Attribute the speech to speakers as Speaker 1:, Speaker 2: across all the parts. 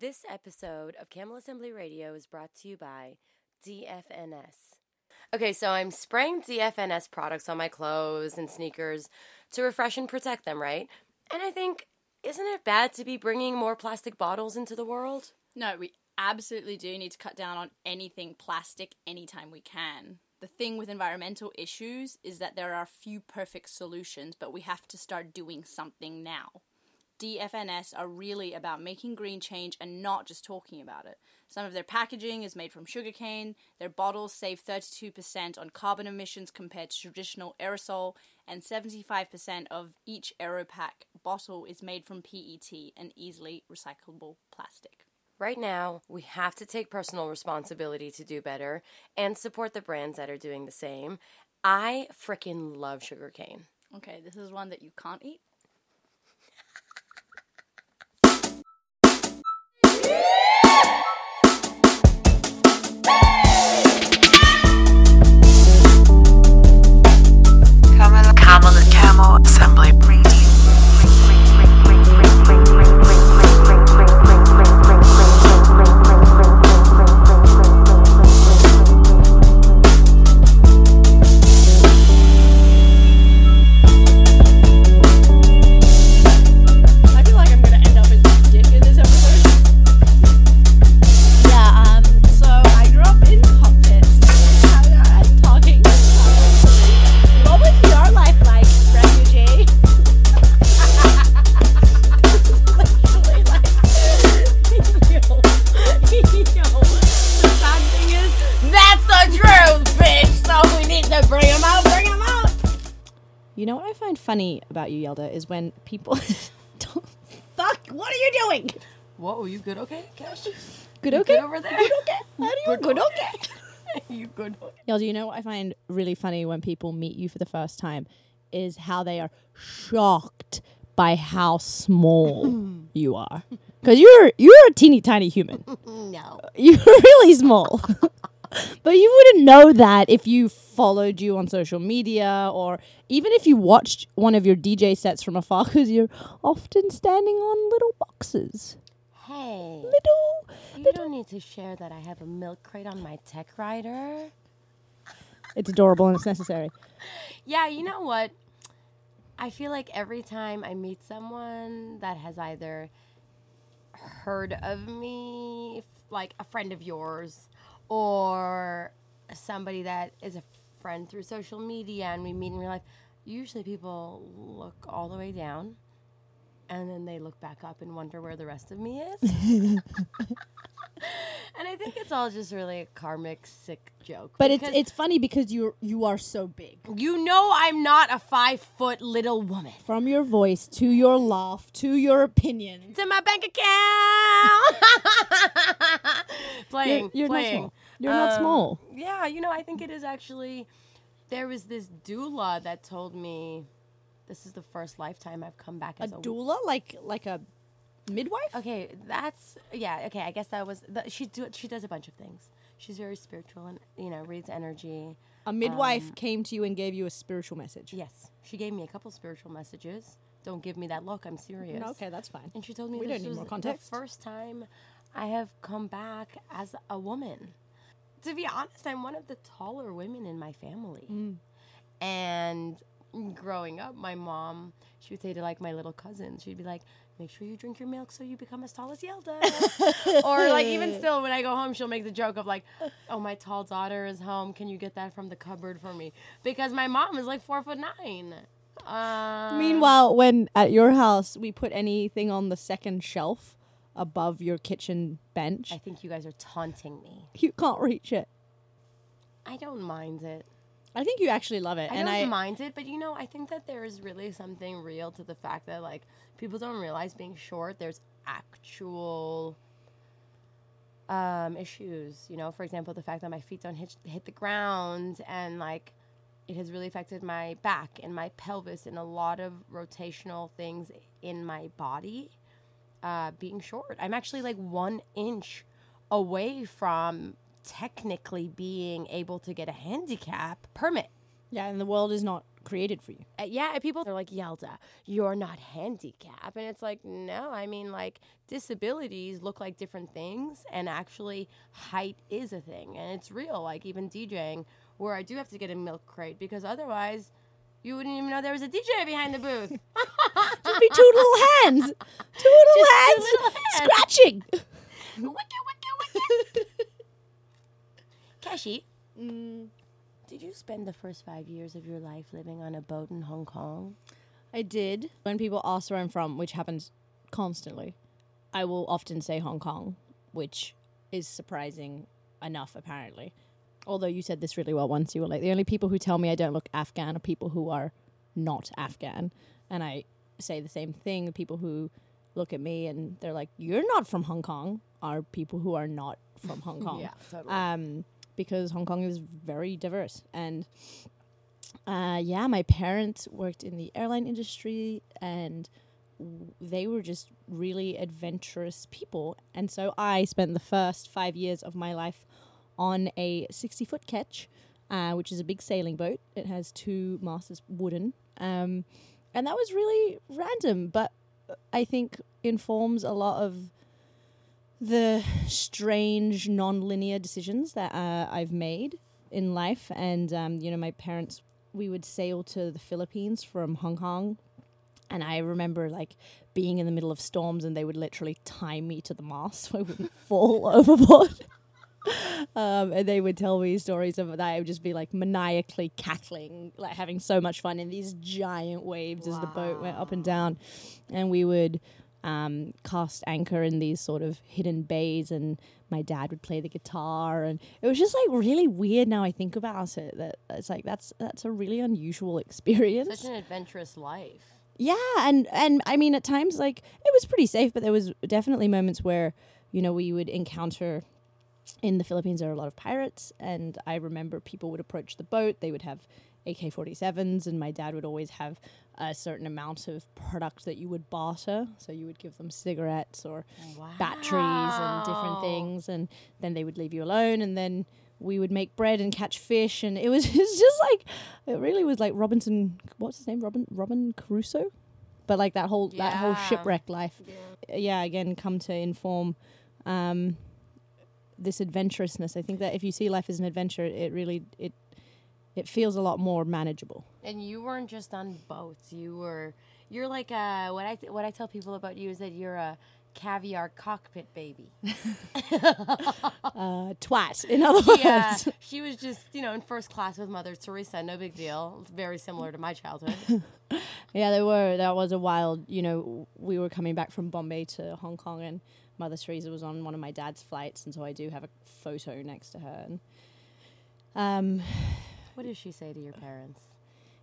Speaker 1: This episode of Camel Assembly Radio is brought to you by DFNS. Okay, so I'm spraying DFNS products on my clothes and sneakers to refresh and protect them, right? And I think, isn't it bad to be bringing more plastic bottles into the world?
Speaker 2: No, we absolutely do need to cut down on anything plastic anytime we can. The thing with environmental issues is that there are few perfect solutions, but we have to start doing something now. DFNS are really about making green change and not just talking about it. Some of their packaging is made from sugarcane, their bottles save 32% on carbon emissions compared to traditional aerosol, and 75% of each Airopack bottle is made from PET, an easily recyclable plastic.
Speaker 1: Right now, we have to take personal responsibility to do better and support the brands that are doing the same. I frickin' love sugarcane.
Speaker 2: Okay, this is one that you can't eat.
Speaker 3: Funny about you, Yelda, is when people. don't, fuck! What are you doing?
Speaker 1: Whoa, you good? Okay, Cash?
Speaker 3: Good, okay.
Speaker 1: Good over there?
Speaker 3: Good, okay. How do you good, okay?
Speaker 1: you good?
Speaker 3: Yelda, you know what I find really funny when people meet you for the first time is how they are shocked by how small you are. Because you're you're a teeny tiny human.
Speaker 1: No.
Speaker 3: You're really small. But you wouldn't know that if you followed you on social media or even if you watched one of your DJ sets from afar because you're often standing on little boxes.
Speaker 1: Hey,
Speaker 3: Little.
Speaker 1: you don't need to share that I have a milk crate on my tech rider.
Speaker 3: It's adorable and it's necessary.
Speaker 1: Yeah, you know what? I feel like every time I meet someone that has either heard of me, like a friend of yours, or somebody that is a friend through social media and we meet in real life, usually people look all the way down and then they look back up and wonder where the rest of me is. and I think it's all just really a karmic sick joke.
Speaker 3: But it's it's funny because you you are so big.
Speaker 1: you know I'm not a five foot little woman.
Speaker 3: From your voice to your laugh to your opinion.
Speaker 1: To my bank account. playing,
Speaker 3: You're, you're not small. You're not
Speaker 1: Um,
Speaker 3: small.
Speaker 1: Yeah, you know, I think it is actually. There was this doula that told me, "This is the first lifetime I've come back
Speaker 3: A
Speaker 1: as a,
Speaker 3: doula, like like a midwife.
Speaker 1: Okay, that's yeah. Okay, I guess that was the, she. Do, she does a bunch of things. She's very spiritual and you know reads energy.
Speaker 3: A midwife came to you and gave you a spiritual message.
Speaker 1: Yes, she gave me a couple spiritual messages. Don't give me that look. I'm serious.
Speaker 3: No, okay, that's fine.
Speaker 1: And she told me
Speaker 3: We
Speaker 1: this was the first time I have come back as a woman. To be honest, I'm one of the taller women in my family.
Speaker 3: Mm.
Speaker 1: And growing up, my mom, she would say to like my little cousins, she'd be like, make sure you drink your milk so you become as tall as Yelda. or like even still when I go home, she'll make the joke of like, oh, my tall daughter is home. Can you get that from the cupboard for me? Because my mom is like four foot nine. Uh,
Speaker 3: Meanwhile, when at your house we put anything on the second shelf above your kitchen bench,
Speaker 1: I think you guys are taunting me.
Speaker 3: you can't reach it.
Speaker 1: I don't mind it.
Speaker 3: I think you actually love it,
Speaker 1: I
Speaker 3: and
Speaker 1: don't
Speaker 3: I
Speaker 1: mind it, but you know, I think that there is really something real to the fact that like people don't realize being short, there's actual um, issues. You know, for example, the fact that my feet don't hit hit the ground, and like it has really affected my back and my pelvis and a lot of rotational things in my body. Uh, being short, I'm actually like one inch away from technically being able to get a handicap permit.
Speaker 3: yeah, and the world is not created for you.
Speaker 1: Uh, yeah, people are like, Yelda, you're not handicapped. And it's like, no, I mean, like, disabilities look like different things, and actually, height is a thing, and it's real. Like, even DJing, where I do have to get a milk crate because otherwise, you wouldn't even know there was a DJ behind the booth.
Speaker 3: Just be two little hands, two little
Speaker 1: Just two
Speaker 3: hands,
Speaker 1: little hands.
Speaker 3: scratching.
Speaker 1: wicked, wicked, wicked. Kashi,
Speaker 3: Mm.
Speaker 1: did you spend the first five years of your life living on a boat in Hong Kong?
Speaker 3: I did. When people ask where I'm from, which happens constantly, I will often say Hong Kong, which is surprising enough, apparently. Although you said this really well once, you were like, the only people who tell me I don't look Afghan are people who are not Afghan. And I say the same thing. The people who look at me and they're like, you're not from Hong Kong, are people who are not from Hong Kong yeah,
Speaker 1: totally.
Speaker 3: um, because Hong Kong is very diverse. And uh, yeah, my parents worked in the airline industry and they were just really adventurous people. And so I spent the first five years of my life on a 60 foot ketch, uh, which is a big sailing boat. It has two masts, wooden. Um, and that was really random, but I think informs a lot of the strange non-linear decisions that uh, I've made in life. And um, you know, my parents, we would sail to the Philippines from Hong Kong, and I remember like being in the middle of storms, and they would literally tie me to the mast so I wouldn't fall overboard. Um, and they would tell me stories of that. I would just be like maniacally cackling, like having so much fun in these giant waves as the boat went up and down. And we would um, cast anchor in these sort of hidden bays, and my dad would play the guitar, and it was just like really weird. Now I think about it, that it's like that's that's a really unusual experience.
Speaker 1: Such an adventurous life.
Speaker 3: Yeah, and and I mean at times like it was pretty safe, but there was definitely moments where you know we would encounter in the Philippines there are a lot of pirates and I remember people would approach the boat, they would have AK-47s and my dad would always have a certain amount of product that you would barter, so you would give them cigarettes or batteries and different things and then they would leave you alone and then we would make bread and catch fish and it was it's just like it really was like Robinson what's his name? Robin Robin Crusoe? But like that whole that whole shipwreck life. Yeah again come to inform um this adventurousness. I think that if you see life as an adventure it really it it feels a lot more manageable
Speaker 1: And you weren't just on boats. You were you're like uh what I th- what I tell people about you is that you're a caviar cockpit baby.
Speaker 3: uh twat in other words
Speaker 1: Yeah, she was just you know in first class with Mother Teresa. No big deal. It's very similar to my childhood.
Speaker 3: Yeah, there were. That was a wild. You know, we were coming back from Bombay to Hong Kong, and Mother Teresa was on one of my dad's flights, and so I do have a photo next to her. And um,
Speaker 1: what did she say to your parents?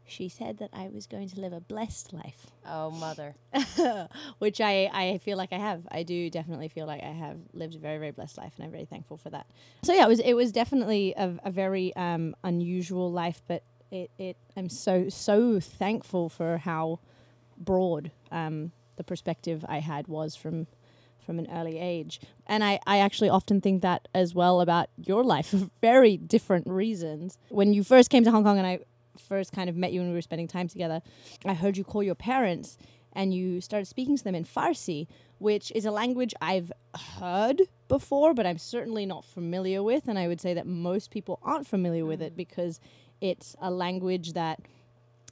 Speaker 3: she said that I was going to live a blessed life,
Speaker 1: Oh, mother.
Speaker 3: which I I feel like I have. I do definitely feel like I have lived a very very blessed life, and I'm very thankful for that. So yeah, it was it was definitely a, a very um, unusual life, but it it I'm so so thankful for how broad um, the perspective I had was from from an early age. And I, I actually often think that as well about your life for very different reasons. When you first came to Hong Kong and I first kind of met you and we were spending time together, I heard you call your parents and you started speaking to them in Farsi, which is a language I've heard before, but I'm certainly not familiar with. And I would say that most people aren't familiar with mm. it because it's a language that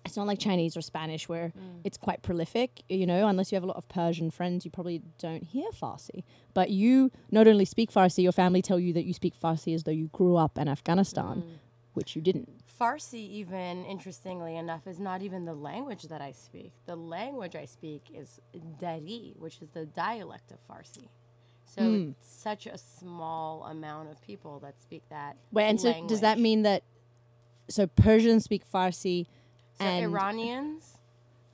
Speaker 3: it's not like Chinese or Spanish where mm. it's quite prolific, you know, unless you have a lot of Persian friends, you probably don't hear Farsi. But you not only speak Farsi, your family tell you that you speak Farsi as though you grew up in Afghanistan, mm. which you didn't.
Speaker 1: Farsi, even interestingly enough, is not even the language that I speak. The language I speak is Dari, which is the dialect of Farsi. So hmm. it's such a small amount of people that speak that.
Speaker 3: Wait, and so does that mean that so Persians speak Farsi
Speaker 1: So
Speaker 3: and
Speaker 1: Iranians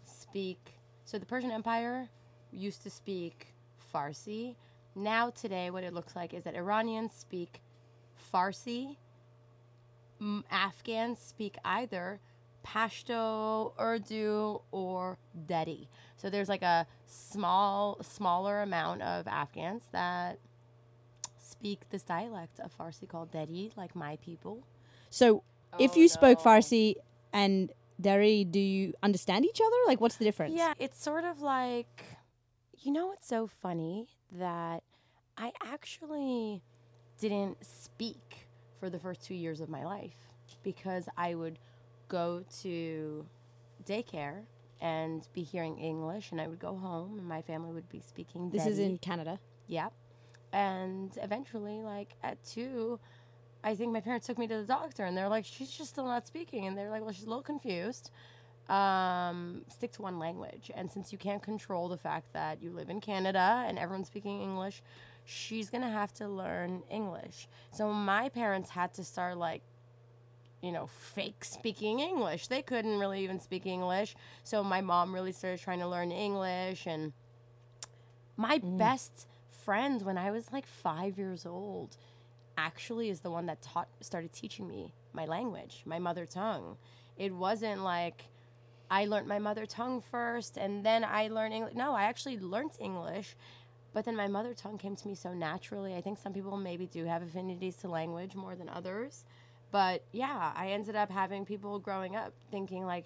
Speaker 1: speak. So the Persian Empire used to speak Farsi. Now today, what it looks like is that Iranians speak Farsi. M- Afghans speak either Pashto, Urdu, or Dari. So there's like a small, smaller amount of Afghans that speak this dialect of Farsi called Dari, like my people.
Speaker 3: so if
Speaker 1: Oh,
Speaker 3: you spoke. Farsi and Dari, do you understand each other? Like, what's the difference?
Speaker 1: Yeah, it's sort of like, you know it's so funny? That I actually didn't speak for the first two years of my life because I would go to daycare and be hearing English, and I would go home, and my family would be speaking.
Speaker 3: This is in Canada.
Speaker 1: Yeah, And eventually, like at two, I think my parents took me to the doctor and they're like, she's just still not speaking. And they're like, well, she's a little confused. Um, stick to one language. And since you can't control the fact that you live in Canada and everyone's speaking English, she's going to have to learn English. So my parents had to start like, you know, fake speaking English. They couldn't really even speak English. So my mom really started trying to learn English and my best friend when I was like five years old actually is the one that taught started teaching me my language, my mother tongue. It wasn't like I learned my mother tongue first and then I learned English. No, I actually learned English, but then my mother tongue came to me so naturally. I think some people maybe do have affinities to language more than others. But yeah, I ended up having people growing up thinking like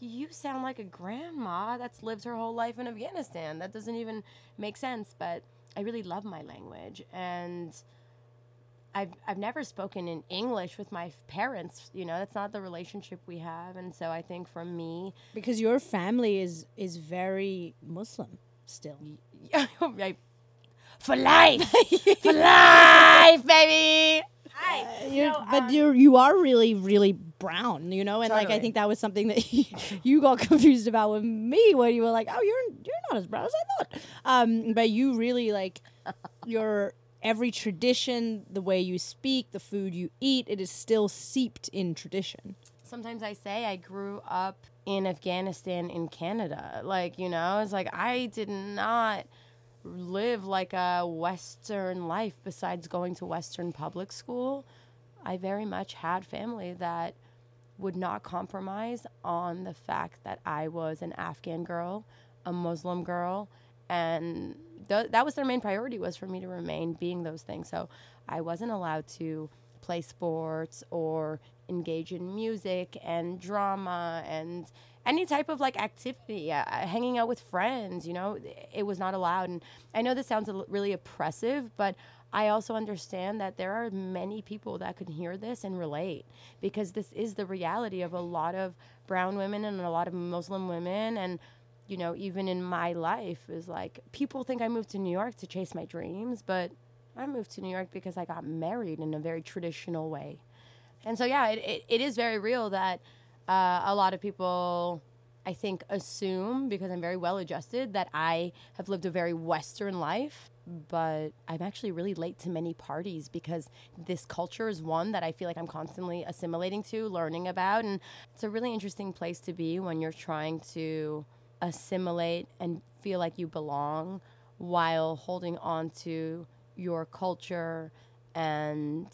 Speaker 1: you sound like a grandma that's lived her whole life in Afghanistan. That doesn't even make sense, but I really love my language and I've I've never spoken in English with my parents, you know, that's not the relationship we have and so I think for me
Speaker 3: Because your family is is very Muslim still.
Speaker 1: I- for life. for life, baby.
Speaker 3: You're, but you're you are really really brown, you know, and like I think that was something that you got confused about with me when you were like, oh, you're you're not as brown as I thought. Um, but you really like your every tradition, the way you speak, the food you eat, it is still seeped in tradition.
Speaker 1: Sometimes I say I grew up in Afghanistan in Canada. Like, you know, it's like I did not live like a Western life besides going to Western public school. I very much had family that would not compromise on the fact that I was an Afghan girl, a Muslim girl, and th- that was their main priority was for me to remain being those things. So I wasn't allowed to play sports or engage in music and drama and any type of like activity, uh, hanging out with friends, you know, it was not allowed. And I know this sounds really oppressive, but I also understand that there are many people that could hear this and relate because this is the reality of a lot of brown women and a lot of Muslim women. And, you know, even in my life, is like people think I moved to New York to chase my dreams, but I moved to New York because I got married in a very traditional way. And so, yeah, it, it, it is very real that uh, a lot of people, I think, assume because I'm very well adjusted that I have lived a very Western life. But I'm actually really late to many parties because this culture is one that I feel like I'm constantly assimilating to, learning about. And it's a really interesting place to be when you're trying to assimilate and feel like you belong while holding on to your culture and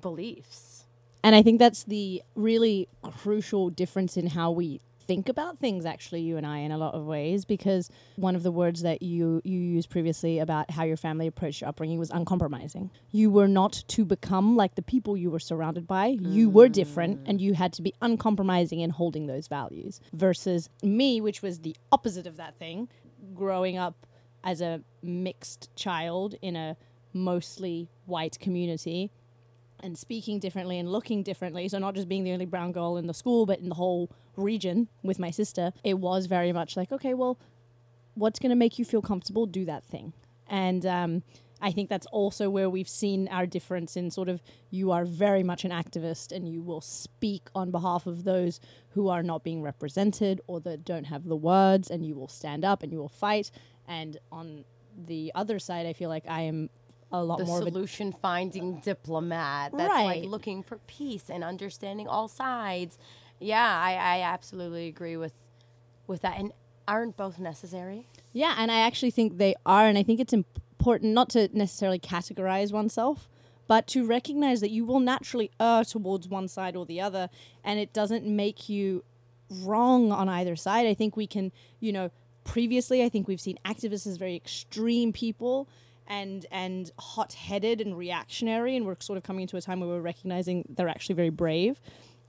Speaker 1: beliefs.
Speaker 3: And I think that's the really crucial difference in how we think about things actually you and I in a lot of ways because one of the words that you you used previously about how your family approached your upbringing was uncompromising. You were not to become like the people you were surrounded by. You were different and you had to be uncompromising in holding those values versus me which was the opposite of that thing growing up as a mixed child in a mostly white community and speaking differently and looking differently. So not just being the only brown girl in the school, but in the whole region with my sister. It was very much like, okay, well, what's going to make you feel comfortable? Do that thing. And um, I think that's also where we've seen our difference in sort of you are very much an activist and you will speak on behalf of those who are not being represented or that don't have the words and you will stand up and you will fight. And on the other side, I feel like I am a lot
Speaker 1: The
Speaker 3: more of a
Speaker 1: solution finding diplomat that's
Speaker 3: Right.
Speaker 1: like looking for peace and understanding all sides. Yeah, I, I absolutely agree with with that. And aren't both necessary?
Speaker 3: Yeah, and I actually think they are, and I think it's important not to necessarily categorize oneself, but to recognize that you will naturally err towards one side or the other, and it doesn't make you wrong on either side. I think we can, you know, previously, I think we've seen activists as very extreme people. And and hot headed and reactionary, and we're sort of coming into a time where we're recognizing they're actually very brave.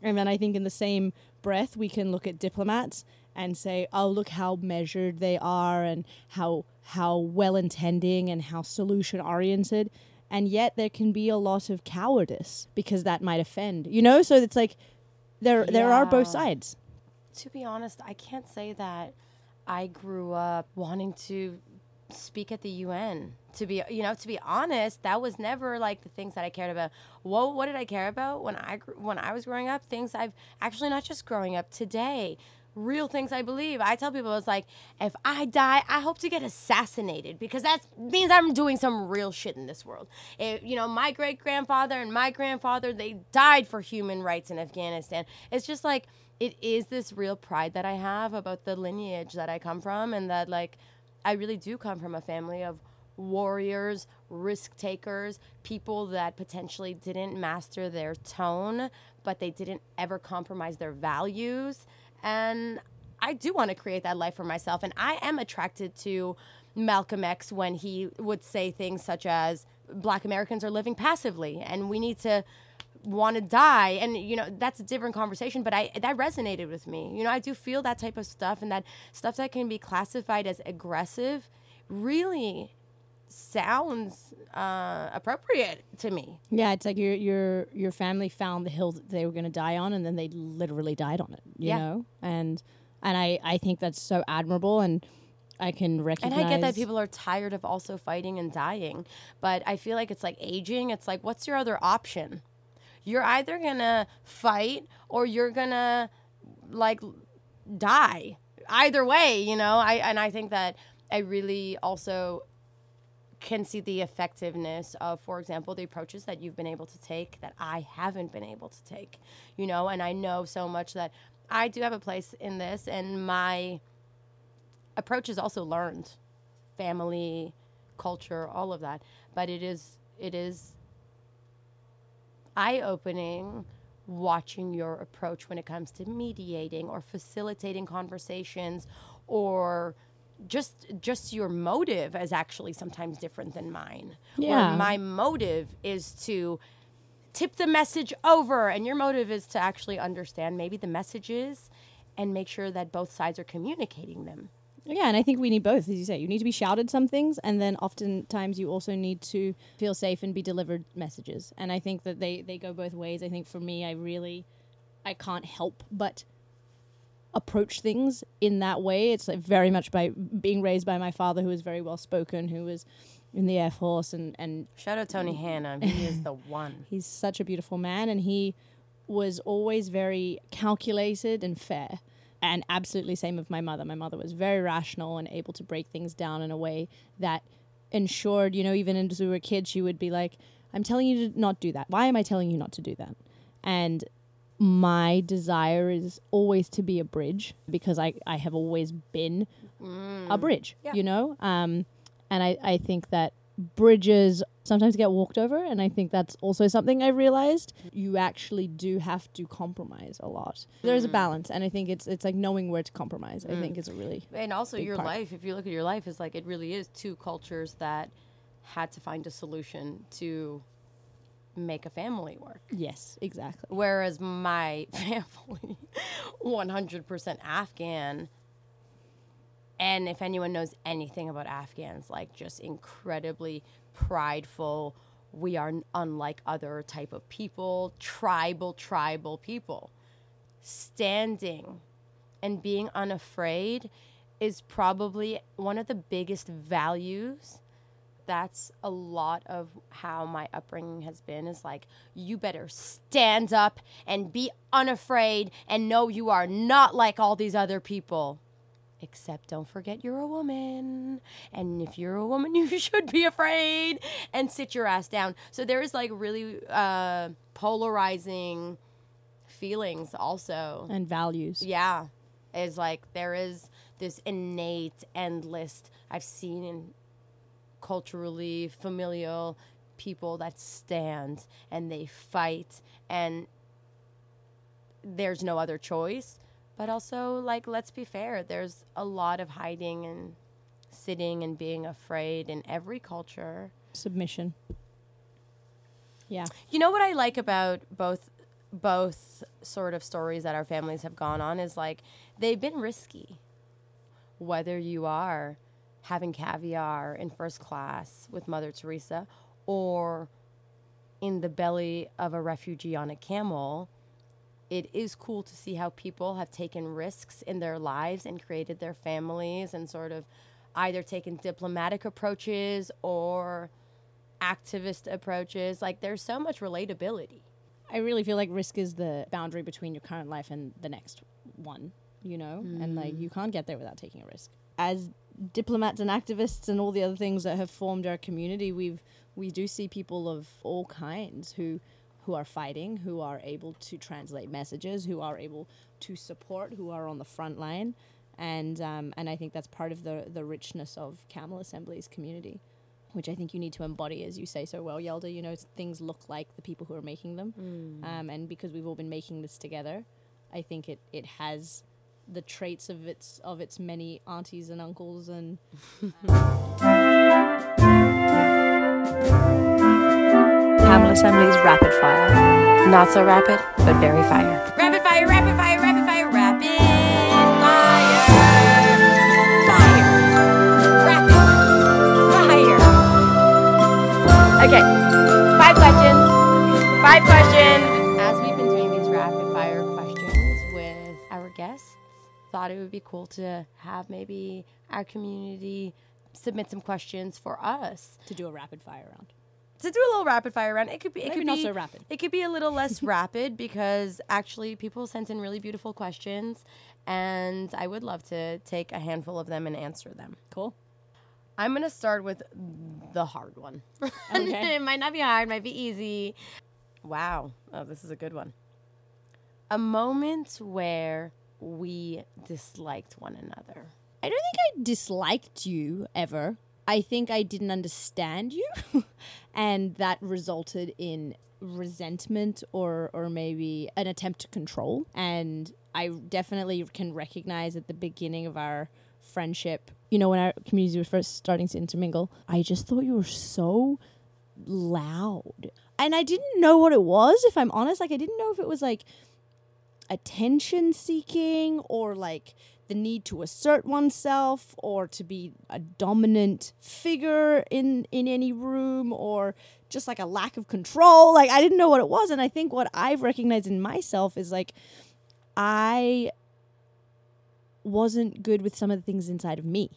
Speaker 3: And then I think in the same breath, we can look at diplomats and say, oh, look how measured they are and how how well intending and how solution oriented. And yet there can be a lot of cowardice because that might offend. You know? So it's like there there are both sides.
Speaker 1: to be honest, I can't say that I grew up wanting to speak at the UN. To be, you know, to be honest, that was never like the things that I cared about. What what did I care about when I when I was growing up? Things I've actually not just growing up today. Real things I believe. I tell people it's like if I die, I hope to get assassinated because that means I'm doing some real shit in this world. If, you know, my great grandfather and my grandfather they died for human rights in Afghanistan. It's just like it is this real pride that I have about the lineage that I come from, and that like I really do come from a family of warriors, risk takers, people that potentially didn't master their tone, but they didn't ever compromise their values. And I do want to create that life for myself. And I am attracted to Malcolm X when he would say things such as Black Americans are living passively and we need to want to die and you know that's a different conversation but i that resonated with me you know i do feel that type of stuff and that stuff that can be classified as aggressive really sounds uh, appropriate to me
Speaker 3: Yeah, it's like your your your family found the hill that they were going to die on, and then they literally died on it. You
Speaker 1: Yeah.
Speaker 3: know, and and I I think that's so admirable, and I can recognize.
Speaker 1: and i get that people are tired of also fighting and dying but i feel like it's like aging it's like what's your other option you're either gonna fight or you're gonna like die. Either way you know? I and i think that i really also can see the effectiveness of for example the approaches that you've been able to take that i haven't been able to take you know? And i know so much that i do have a place in this and my approach is also learned. Family culture all of that. But it is it is eye-opening watching your approach when it comes to mediating or facilitating conversations or just just your motive is actually sometimes different than mine
Speaker 3: Yeah.
Speaker 1: my motive is to tip the message over and your motive is to actually understand maybe the messages and make sure that both sides are communicating them
Speaker 3: Yeah, and I think we need both, as you say. You need to be shouted some things, and then oftentimes you also need to feel safe and be delivered messages. And I think that they they go both ways. I think for me, I really, I can't help but approach things in that way. It's like very much by being raised by my father, who was very well spoken, who was in the Air Force, and and
Speaker 1: Shout out Tony Hanna. He is the one.
Speaker 3: He's such a beautiful man, and he was always very calculated and fair. And absolutely same with my mother. My mother was very rational and able to break things down in a way that ensured, you know, even as we were kids, she would be like, "I'm telling you to not do that. Why am I telling you not to do that?" And my desire is always to be a bridge because I, I have always been a bridge, you know? Um, and I, I think that bridges sometimes get walked over. And I think that's also something I realized. You actually do have to compromise a lot. There's a mm. balance. And I think it's it's like knowing where to compromise. I think mm. is a really.
Speaker 1: And also
Speaker 3: Big
Speaker 1: your
Speaker 3: part.
Speaker 1: life, if you look at your life, is like it really is two cultures that had to find a solution to make a family work.
Speaker 3: Yes, exactly.
Speaker 1: Whereas my family, 100% Afghan. And if anyone knows anything about Afghans, like just incredibly prideful. We are unlike other type of people, tribal, tribal people. Standing and being unafraid is probably one of the biggest values that's a lot of how my upbringing has been is like you better stand up and be unafraid and know you are not like all these other people except don't forget you're a woman. And if you're a woman you should be afraid and sit your ass down. So there is like really uh, polarizing feelings also.
Speaker 3: And values.
Speaker 1: yeah. Is like there is this innate endless i've seen in culturally familial people that stand and they fight and there's no other choice but also like let's be fair there's a lot of hiding and sitting and being afraid in every culture
Speaker 3: Submission. Yeah.
Speaker 1: you know what I like about both both sort of stories that our families have gone on is like they've been risky. Whether you are having caviar in first class with Mother Teresa or in the belly of a refugee on a camel, it is cool to see how people have taken risks in their lives and created their families and sort of either taken diplomatic approaches or activist approaches. Like there's so much relatability.
Speaker 3: I really feel like risk is the boundary between your current life and the next one, you know? And like you mm. can't get there without taking a risk. As diplomats and activists and all the other things that have formed our community, we've we do see people of all kinds who who are fighting, who are able to translate messages, who are able to support, who are on the front line. And um, and I think that's part of the the richness of Camel Assembly's community which I think you need to embody, as you say so well, Yelda. You know, things look like the people who are making them, um, and because we've all been making this together, I think it it has the traits of its of its many aunties and uncles and
Speaker 4: Camel Assembly's rapid fire. Not so rapid, but very fire.
Speaker 1: Rapid fire, rapid fire, rapid fire, rapid fire. Fire. Rapid fire. Okay. Five questions. Five questions. As we've been doing these rapid fire questions with our guests, thought it would be cool to have maybe our community submit some questions for us
Speaker 3: to do a rapid fire round.
Speaker 1: To do a little rapid fire round. It could be it
Speaker 3: Maybe
Speaker 1: could
Speaker 3: not
Speaker 1: be
Speaker 3: so rapid.
Speaker 1: It could be a little less rapid because actually people sent in really beautiful questions, and I would love to take a handful of them and answer them.
Speaker 3: Cool.
Speaker 1: I'm gonna start with the hard one.
Speaker 3: Okay.
Speaker 1: it might not be hard, might be easy. Wow. Oh, this is a good one. A moment where we disliked one another.
Speaker 3: I don't think I disliked you ever. I think I didn't understand you, and that resulted in resentment or or maybe an attempt to control. And I definitely can recognize at the beginning of our friendship, you know, when our communities were first starting to intermingle, I just thought you were so loud. And I didn't know what it was, if I'm honest. Like I didn't know if it was like attention seeking or like the need to assert oneself or to be a dominant figure in in any room or just like a lack of control. Like i didn't know what it was. And i think what i've recognized in myself is like i wasn't good with some of the things inside of me.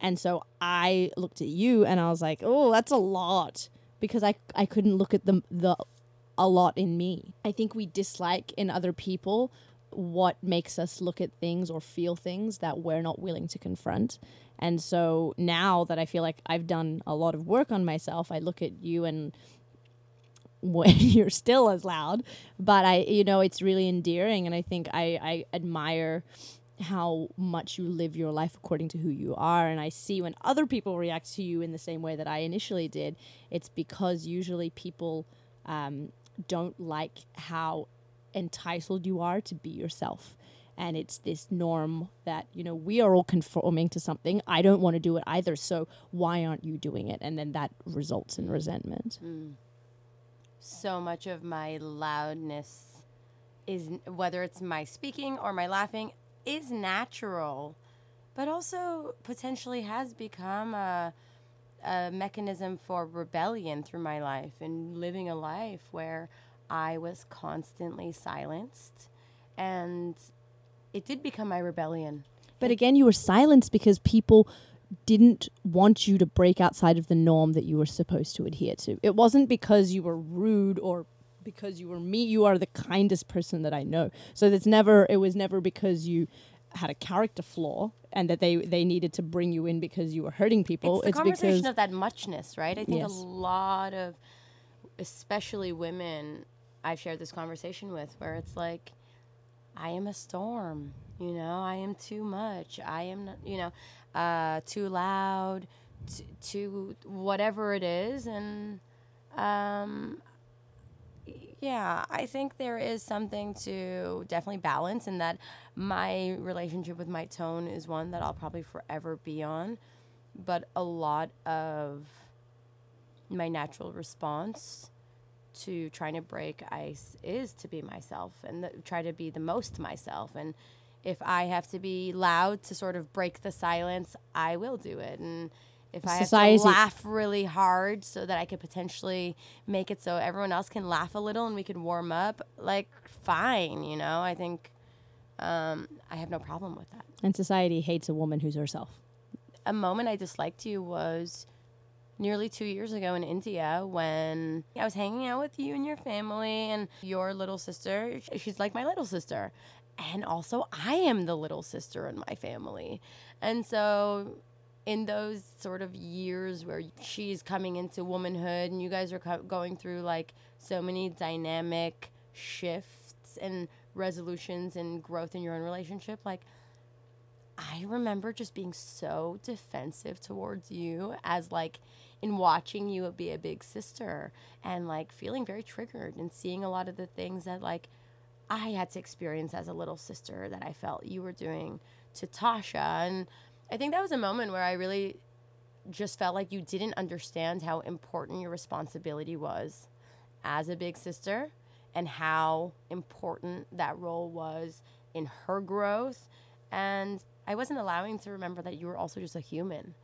Speaker 3: And so i looked at you and i was like oh that's a lot because i i couldn't look at the the a lot in me. I think we dislike in other people what makes us look at things or feel things that we're not willing to confront. And so now that I feel like I've done a lot of work on myself, I look at you and when you're still as loud, but I, you know, it's really endearing. And I think I, I admire how much you live your life according to who you are. And I see when other people react to you in the same way that I initially did, it's because usually people um, don't like how entitled you are to be yourself. And it's this norm that, you know, we are all conforming to something. I don't want to do it either. So why aren't you doing it? And then that results in resentment. Mm.
Speaker 1: so much of my loudness is whether it's my speaking or my laughing is natural but also potentially has become a, a mechanism for rebellion through my life and living a life where i was constantly silenced and it did become my rebellion
Speaker 3: But again, you were silenced because people didn't want you to break outside of the norm that you were supposed to adhere to. It wasn't because you were rude or because you were me. You are the kindest person that I know. So it's never. It was never because you had a character flaw and that they they needed to bring you in because you were hurting people.
Speaker 1: it's the conversation
Speaker 3: because
Speaker 1: of that muchness, right? I think
Speaker 3: Yes.
Speaker 1: a lot of, especially women, I've shared this conversation with, where it's like, I am a storm. You know, I am too much. I am, you know, uh, too loud, t- too whatever it is, and um, yeah, I think there is something to definitely balance, and that my relationship with my tone is one that I'll probably forever be on. But a lot of my natural response to trying to break ice is to be myself and th- try to be the most myself. And if I have to be loud to sort of break the silence, I will do it. And if I have to laugh really hard so that I could potentially make it so everyone else can laugh a little and we can warm up, like fine, you know. I think um, I have no problem with that.
Speaker 3: And society hates a woman who's herself.
Speaker 1: A moment I disliked you was nearly two years ago in India when I was hanging out with you and your family and your little sister. She's like my little sister. And also, I am the little sister in my family. And so, in those sort of years where she's coming into womanhood and you guys are co- going through like so many dynamic shifts and resolutions and growth in your own relationship, like I remember just being so defensive towards you as like in watching you be a big sister and like feeling very triggered and seeing a lot of the things that like I had to experience as a little sister that I felt you were doing to Tasha and I think that was a moment where I really just felt like you didn't understand how important your responsibility was as a big sister and how important that role was in her growth and I wasn't allowing to remember that you were also just a human.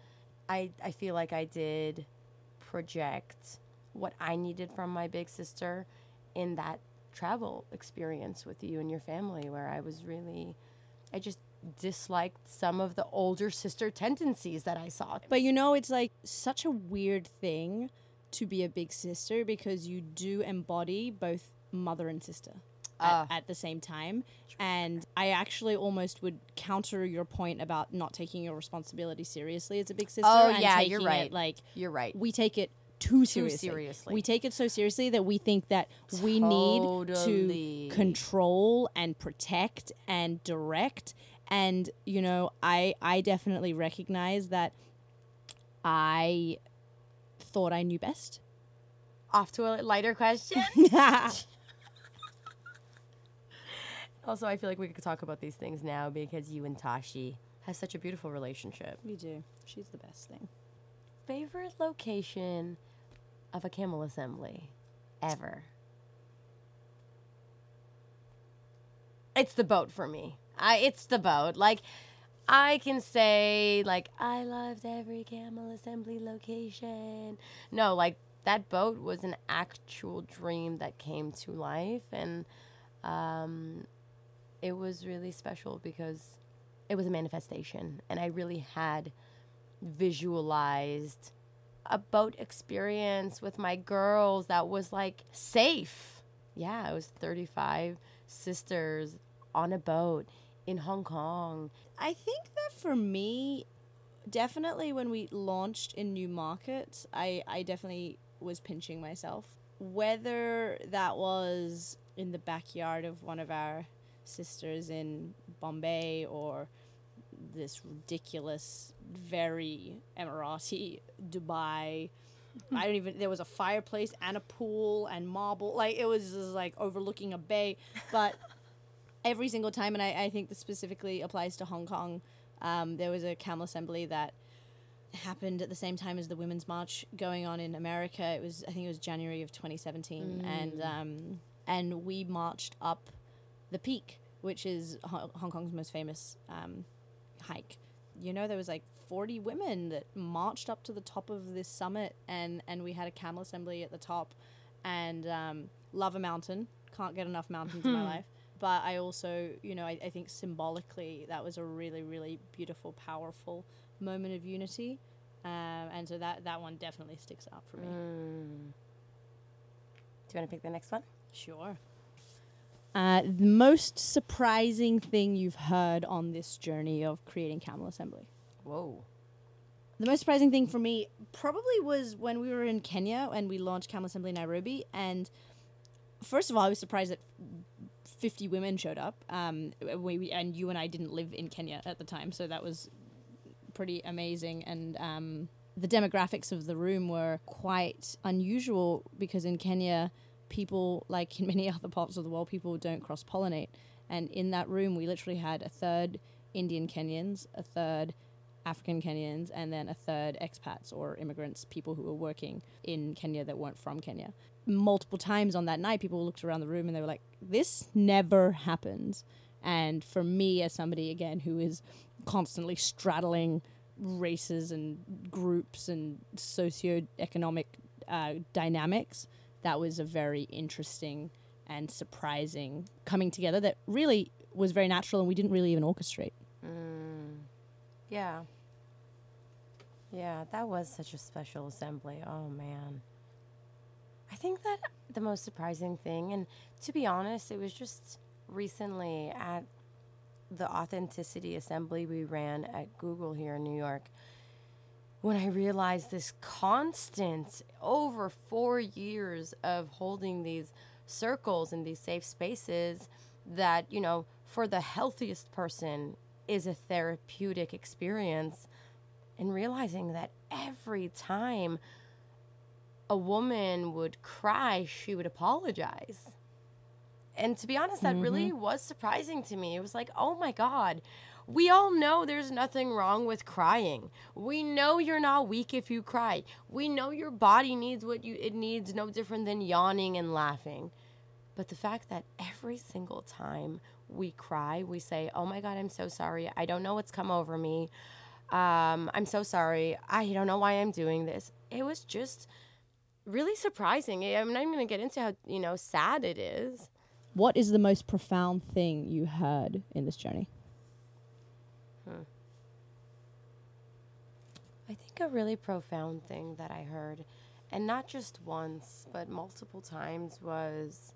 Speaker 1: I, I feel like I did project what I needed from my big sister in that travel experience with you and your family, where I was really, I just disliked some of the older sister tendencies that I saw.
Speaker 3: But you know, it's like such a weird thing to be a big sister because you do embody both mother and sister
Speaker 1: Ah.
Speaker 3: at, at the same time. And I actually almost would counter your point about not taking your responsibility seriously as a big sister.
Speaker 1: Oh,
Speaker 3: and
Speaker 1: yeah, you're
Speaker 3: taking it
Speaker 1: right.
Speaker 3: like
Speaker 1: You're right.
Speaker 3: we take it too seriously.
Speaker 1: seriously.
Speaker 3: We take it so seriously that we think that we need to control and protect and direct. And you know, I I definitely recognize that I thought I knew best.
Speaker 1: Off to a lighter question. also, I feel like we could talk about these things now because you and Tashi have such a beautiful relationship.
Speaker 3: we do. She's the best thing.
Speaker 1: Favorite location of a camel assembly ever? It's the boat for me. I it's the boat. Like I can say like I loved every camel assembly location. No, like that boat was an actual dream that came to life and um it was really special because it was a manifestation and I really had visualized a boat experience with my girls that was like safe. Yeah, it was 35 sisters on a boat in Hong Kong.
Speaker 3: I think that for me, definitely when we launched in new markets, I, I definitely was pinching myself. Whether that was in the backyard of one of our sisters in Bombay or this ridiculous, very Emirati Dubai. I don't even. There was a fireplace and a pool and marble. Like it was just like overlooking a bay. But every single time, and I, I think this specifically applies to Hong Kong. Um, there was a camel assembly that happened at the same time as the Women's March going on in America. It was I think it was January of 2017, and um, and we marched up the peak, which is Ho- Hong Kong's most famous um, hike. You know, there was like 40 women that marched up to the top of this summit, and and we had a camel assembly at the top, and um, love a mountain. Can't get enough mountains in my life. But I also, you know, I, I think symbolically that was a really, really beautiful, powerful moment of unity. Um, and so that, that one definitely sticks out for me.
Speaker 1: Do you want to pick the next one?
Speaker 3: Sure. Uh, the most surprising thing you've heard on this journey of creating Camel Assembly?
Speaker 1: Whoa.
Speaker 3: The most surprising thing for me probably was when we were in Kenya and we launched Camel Assembly Nairobi. And first of all, I was surprised that 50 women showed up. Um, we, we- and you and I didn't live in Kenya at the time, so that was pretty amazing. And um, the demographics of the room were quite unusual because in Kenya, people, like in many other parts of the world, people don't cross pollinate. And in that room, we literally had a third Indian Kenyans, a third African Kenyans, and then a third expats or immigrants, people who were working in Kenya that weren't from Kenya. Multiple times on that night, people looked around the room and they were like, This never happens. And for me, as somebody again who is constantly straddling races and groups and socioeconomic uh, dynamics, that was a very interesting and surprising coming together that really was very natural and we didn't really even orchestrate. Mm.
Speaker 1: Yeah. Yeah, that was such a special assembly. Oh man. I think that the most surprising thing, and to be honest, it was just recently at the authenticity assembly we ran at Google here in New York when I realized this constant over four years of holding these circles and these safe spaces that, you know, for the healthiest person is a therapeutic experience. And realizing that every time a woman would cry, she would apologize. And to be honest, that really mm-hmm. was surprising to me. It was like, oh my God, we all know there's nothing wrong with crying. We know you're not weak if you cry. We know your body needs what you it needs, no different than yawning and laughing. But the fact that every single time we cry, we say, "Oh my God, I'm so sorry. I don't know what's come over me. Um, I'm so sorry. I don't know why I'm doing this." It was just really surprising. I'm not even going to get into how you know sad it is.
Speaker 3: What is the most profound thing you heard in this journey?
Speaker 1: I think a really profound thing that I heard, and not just once, but multiple times, was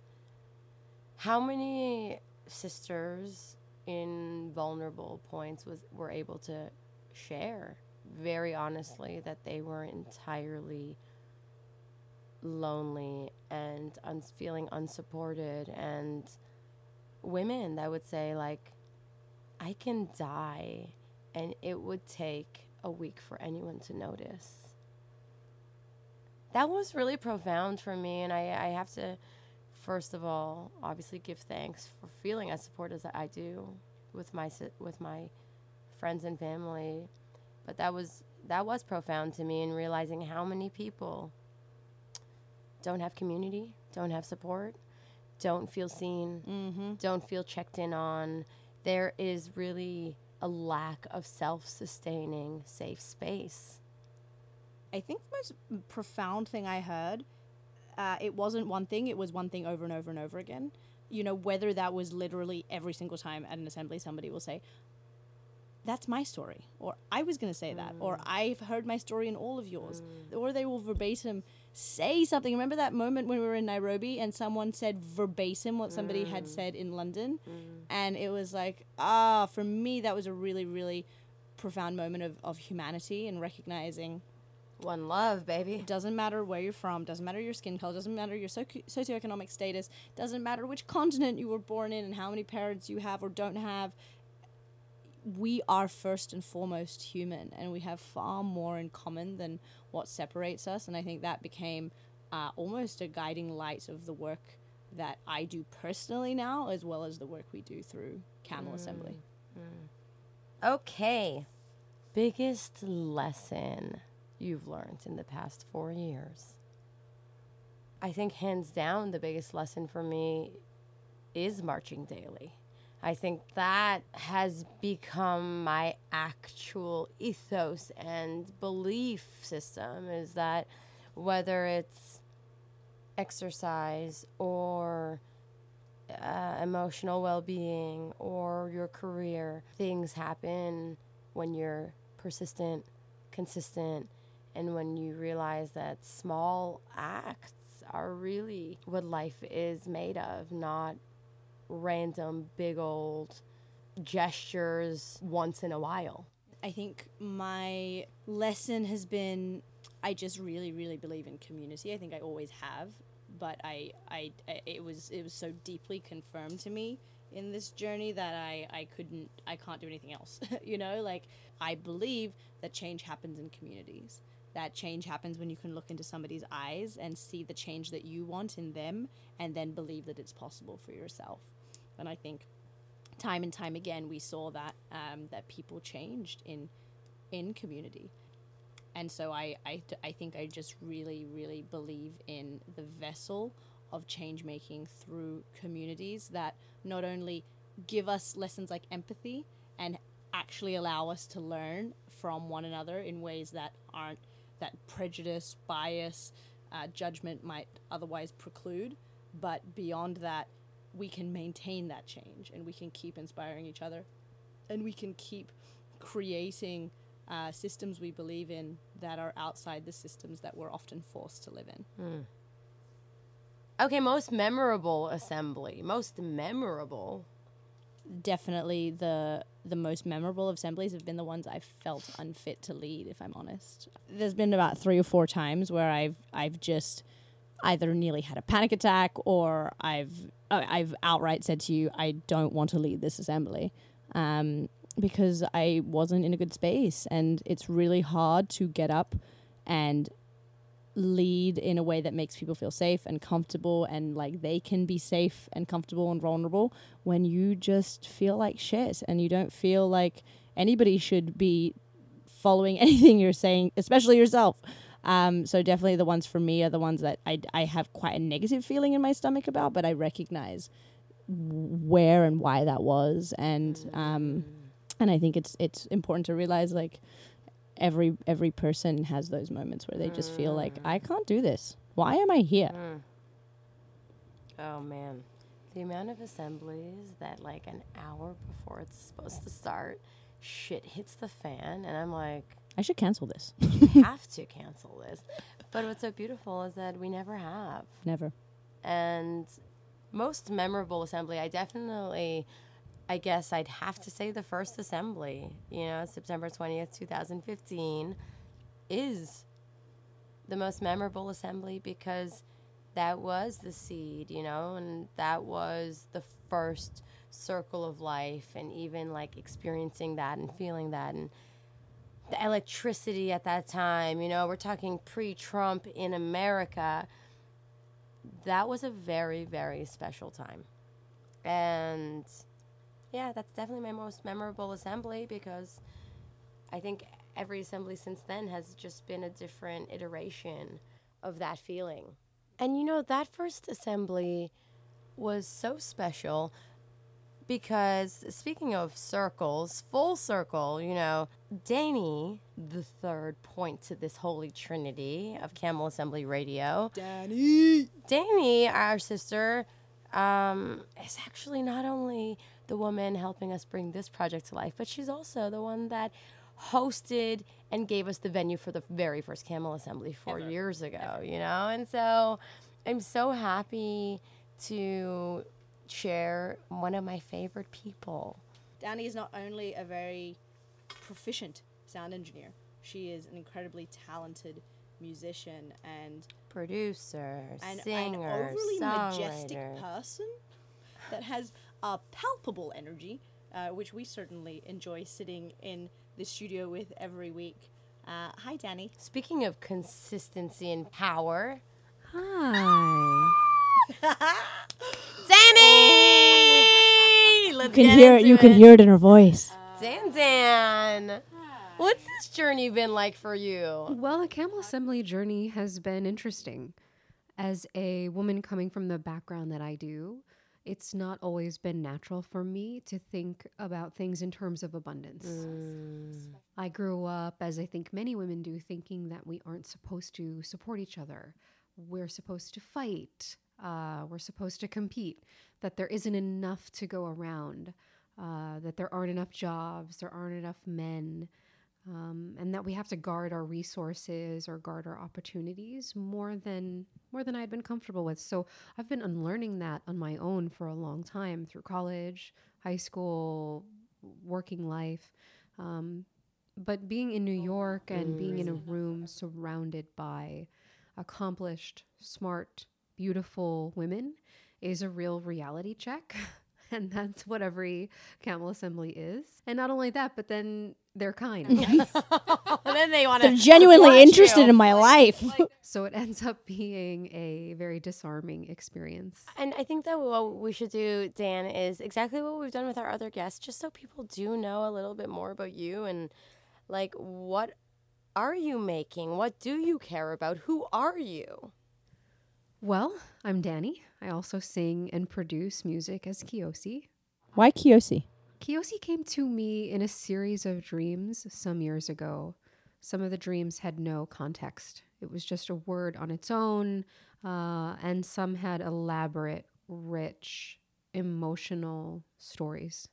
Speaker 1: how many sisters in vulnerable points was were able to share very honestly that they were entirely lonely and un- feeling unsupported and women that would say like I can die and it would take a week for anyone to notice. That was really profound for me, and I, I have to, first of all, obviously give thanks for feeling as supported as I do with my with my friends and family. But that was that was profound to me, in realizing how many people don't have community, don't have support, don't feel seen, mm-hmm. don't feel checked in on. There is really a lack of self sustaining safe space.
Speaker 3: I think the most profound thing I heard, uh, it wasn't one thing, it was one thing over and over and over again. You know, whether that was literally every single time at an assembly, somebody will say, That's my story, or I was going to say that, or I've heard my story in all of yours, or they will verbatim say something. Remember that moment when we were in Nairobi and someone said verbatim what somebody had said in London? And it was like, ah, for me, that was a really, really profound moment of, of humanity and recognizing
Speaker 1: One love, baby.
Speaker 3: it doesn't matter where you're from, doesn't matter your skin color, doesn't matter your socio- socioeconomic status, doesn't matter which continent you were born in and how many parents you have or don't have. We are first and foremost human, and we have far more in common than what separates us. And I think that became uh, almost a guiding light of the work that I do personally now, as well as the work we do through Camel Assembly.
Speaker 1: Okay. Biggest lesson you've learned in the past four years? I think, hands down, the biggest lesson for me is marching daily. I think that has become my actual ethos and belief system is that whether it's exercise or uh, emotional well being or your career, things happen when you're persistent, consistent, and when you realize that small acts are really what life is made of, not random big old gestures once in a while.
Speaker 3: I think my lesson has been I just really really believe in community. I think I always have, but I I, it was it was so deeply confirmed to me in this journey that I I couldn't I can't do anything else. you know, like I believe that change happens in communities. That change happens when you can look into somebody's eyes and see the change that you want in them and then believe that it's possible for yourself. And I think time and time again we saw that um, that people changed in in community. And so I, I, I think I just really, really believe in the vessel of change making through communities that not only give us lessons like empathy and actually allow us to learn from one another in ways that aren't that prejudice, bias, uh, judgment might otherwise preclude, but beyond that, we can maintain that change and we can keep inspiring each other and we can keep creating uh, systems we believe in that are outside the systems that we're often forced to live in.
Speaker 1: Okay, most memorable assembly. Most memorable.
Speaker 3: Definitely the the most memorable assemblies have been the ones I've felt unfit to lead, if I'm honest. There's been about three or four times where I've I've just either nearly had a panic attack or I've uh, I've outright said to you I don't want to lead this assembly um, because I wasn't in a good space and it's really hard to get up and lead in a way that makes people feel safe and comfortable and like they can be safe and comfortable and vulnerable when you just feel like shit and you don't feel like anybody should be following anything you're saying, especially yourself. Um, so definitely the ones for me are the ones that I, I have quite a negative feeling in my stomach about, but I recognize where and why that was, and um, and I think it's it's important to realize like every every person has those moments where they just feel like I can't do this. Why am I here?
Speaker 1: Oh man. The amount of assemblies that like an hour before it's supposed to start, shit hits the fan and I'm like,
Speaker 3: I should cancel this.
Speaker 1: Have to cancel this. But what's so beautiful is that we never have.
Speaker 3: Never.
Speaker 1: And most memorable assembly, I definitely, I guess I'd have to say the first assembly, you know, September 20th, 2015, is the most memorable assembly because that was the seed, you know, and that was the first circle of life, and even like experiencing that and feeling that and the electricity at that time, you know, we're talking pre Trump in America. That was a very very special time. And yeah that's definitely my most memorable assembly because i think every assembly since then has just been a different iteration of that feeling. And you know that first assembly was so special because speaking of circles, full circle, you know, Danny, the third point to this holy trinity of Camel Assembly Radio. Danny. Danny, our sister, um, is actually not only the woman helping us bring this project to life, but she's also the one that hosted and gave us the venue for the very first Camel Assembly four years ago, you know? And so I'm so happy to share one of my favorite people.
Speaker 3: Danny is not only a very proficient sound engineer, she is an incredibly talented musician and
Speaker 1: Producer,
Speaker 3: an, an
Speaker 1: singer,
Speaker 3: overly majestic
Speaker 1: songwriter.
Speaker 3: person that has a palpable energy, uh, which we certainly enjoy sitting in the studio with every week. Uh, hi, Danny.
Speaker 1: Speaking of consistency and power,
Speaker 5: Hi.
Speaker 1: Danny! Let's
Speaker 3: You can hear
Speaker 1: into
Speaker 3: you can
Speaker 1: it.
Speaker 3: hear it in her voice.
Speaker 1: Uh, Dan Dan. What's this journey been like for you?
Speaker 5: Well, the Camel Assembly journey has been interesting. As a woman coming from the background that I do, it's not always been natural for me to think about things in terms of abundance. Mm. I grew up, as I think many women do, thinking that we aren't supposed to support each other. We're supposed to fight. Uh, we're supposed to compete. That there isn't enough to go around. Uh, that there aren't enough jobs. There aren't enough men um, and that we have to guard our resources or guard our opportunities more than more than I'd been comfortable with. So I've been unlearning that on my own for a long time through college, high school, working life. Um, but being in New York and being in a room surrounded by accomplished, smart, beautiful women is a real reality check. And that's what every camel assembly is. And not only that, but then they're kind.
Speaker 1: and then they want to.
Speaker 3: They're genuinely interested in my life.
Speaker 5: so it ends up being a very disarming experience.
Speaker 1: And I think that what we should do, Dan, is exactly what we've done with our other guests, just so people do know a little bit more about you and Like, what are you making? What do you care about? Who are you?
Speaker 5: Well, I'm Danny. I also sing and produce music as Kiyosi.
Speaker 3: Why Kiyosi?
Speaker 5: Kiyosi came to me in a series of dreams some years ago. Some of the dreams had no context. It was just a word on its own, uh, and some had elaborate, rich, emotional stories.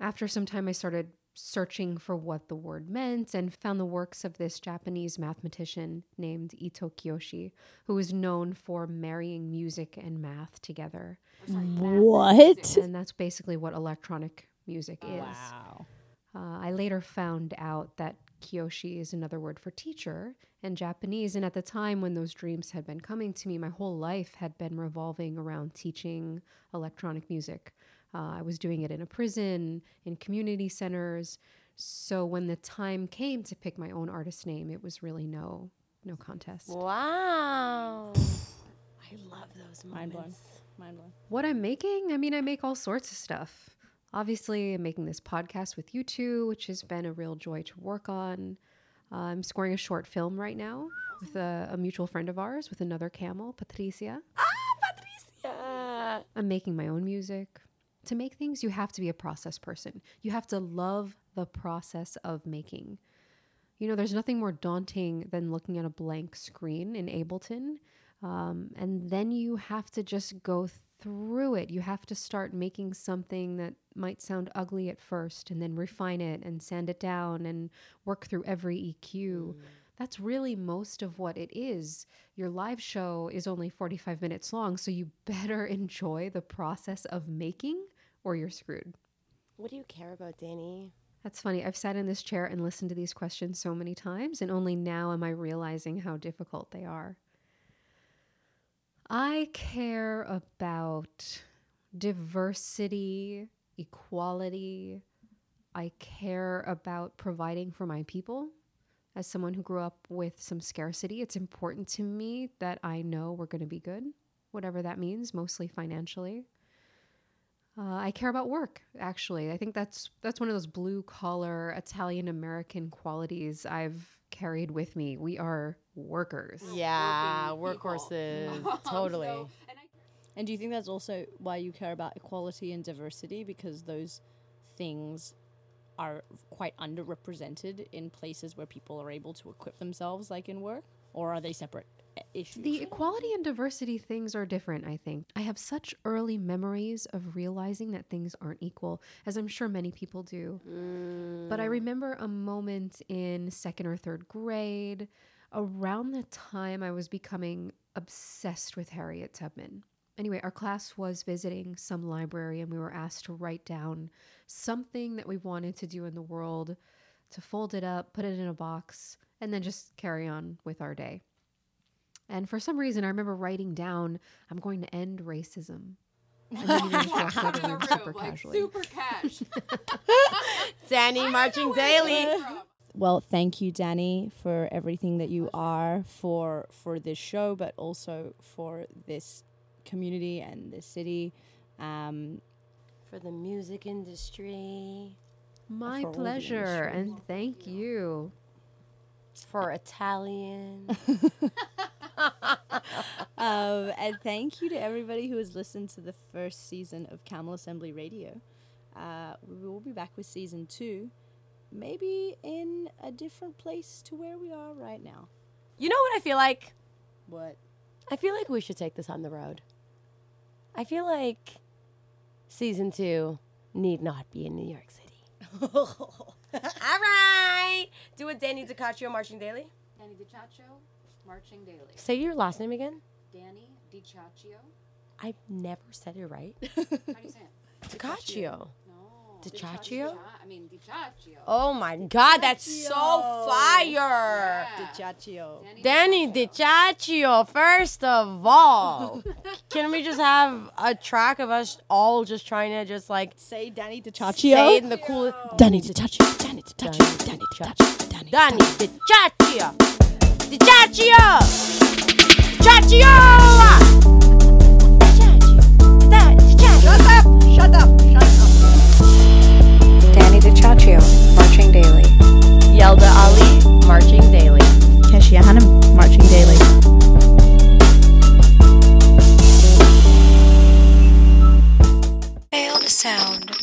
Speaker 5: After some time, I started searching for what the word meant and found the works of this Japanese mathematician named Ito Kiyoshi, who is known for marrying music and math together.
Speaker 3: What?
Speaker 5: And that's basically what electronic music is.
Speaker 3: Wow.
Speaker 5: Uh, I later found out that Kiyoshi is another word for teacher in Japanese. And at the time when those dreams had been coming to me, my whole life had been revolving around teaching electronic music. Uh, I was doing it in a prison, in community centers. So when the time came to pick my own artist name, it was really no no contest.
Speaker 1: Wow. I love those moments.
Speaker 3: Mind blown. Mind blown.
Speaker 5: What I'm making, I mean, I make all sorts of stuff. Obviously, I'm making this podcast with you two, which has been a real joy to work on. Uh, I'm scoring a short film right now with a, a mutual friend of ours, with another camel, Patricia.
Speaker 1: Ah, Patricia.
Speaker 5: I'm making my own music. To make things, you have to be a process person. You have to love the process of making. You know, there's nothing more daunting than looking at a blank screen in Ableton. Um, and then you have to just go through it. You have to start making something that might sound ugly at first and then refine it and sand it down and work through every EQ. That's really most of what it is. Your live show is only 45 minutes long, so you better enjoy the process of making or you're screwed.
Speaker 1: What do you care about, Danny?
Speaker 5: That's funny. I've sat in this chair and listened to these questions so many times, and only now am I realizing how difficult they are. I care about diversity, equality. I care about providing for my people. As someone who grew up with some scarcity, it's important to me that I know we're going to be good, whatever that means, mostly financially. Uh, I care about work. Actually, I think that's that's one of those blue collar Italian American qualities I've carried with me. We are workers.
Speaker 1: Yeah, workhorses. totally.
Speaker 3: And do you think that's also why you care about equality and diversity? Because those things are quite underrepresented in places where people are able to equip themselves, like in work? Or are they separate issues?
Speaker 5: The equality and diversity things are different, I think. I have such early memories of realizing that things aren't equal, as I'm sure many people do. But I mm. remember a moment in second or third grade, around the time I was becoming obsessed with Harriet Tubman. Anyway, our class was visiting some library and we were asked to write down something that we wanted to do in the world, to fold it up, put it in a box, and then just carry on with our day. And for some reason, I remember writing down, I'm going to end racism. And then you just walked out of the room super casually.
Speaker 2: super cash.
Speaker 1: Danny marching daily.
Speaker 3: Well, thank you, Danny, for everything that you are for for this show, but also for this community and this city. Um,
Speaker 1: For the music industry,
Speaker 5: My
Speaker 3: For all the
Speaker 5: pleasure,
Speaker 3: industry.
Speaker 5: and thank you.
Speaker 1: for Italian.
Speaker 3: um, and thank you to everybody who has listened to the first season of Camel Assembly Radio. Uh, we will be back with season two, maybe in a different place to where we are right now.
Speaker 1: you know what I feel like?
Speaker 3: What?
Speaker 1: I feel like we should take this on the road. I feel like season two need not be in New York City. All right. Do a Danny DiCaccio marching daily.
Speaker 6: Danny DiCaccio, Marching Daily.
Speaker 1: Say your last name again.
Speaker 6: Danny DiCaccio.
Speaker 1: I've never said it right.
Speaker 6: How do you say it?
Speaker 1: DiCaccio.
Speaker 6: No.
Speaker 1: DiCaccio?
Speaker 6: I mean DiCaccio.
Speaker 1: Oh my God, that's so fire.
Speaker 3: Chachio.
Speaker 1: Danny DiCaccio, first of all. Can we just have a track of us all just trying to just like
Speaker 3: Say Danny
Speaker 1: say it in the cool
Speaker 3: Danny DiCaccio. Danny DiCaccio. Danny DiCaccio. Danny.
Speaker 1: Danny DiCaccio. Di Giorgio! Giorgio! Shut up! Shut up! Shut up!
Speaker 4: Danny
Speaker 2: Marching Daily.
Speaker 1: Yelda Ali, Marching Daily. Keshia Marching Daily. Sound.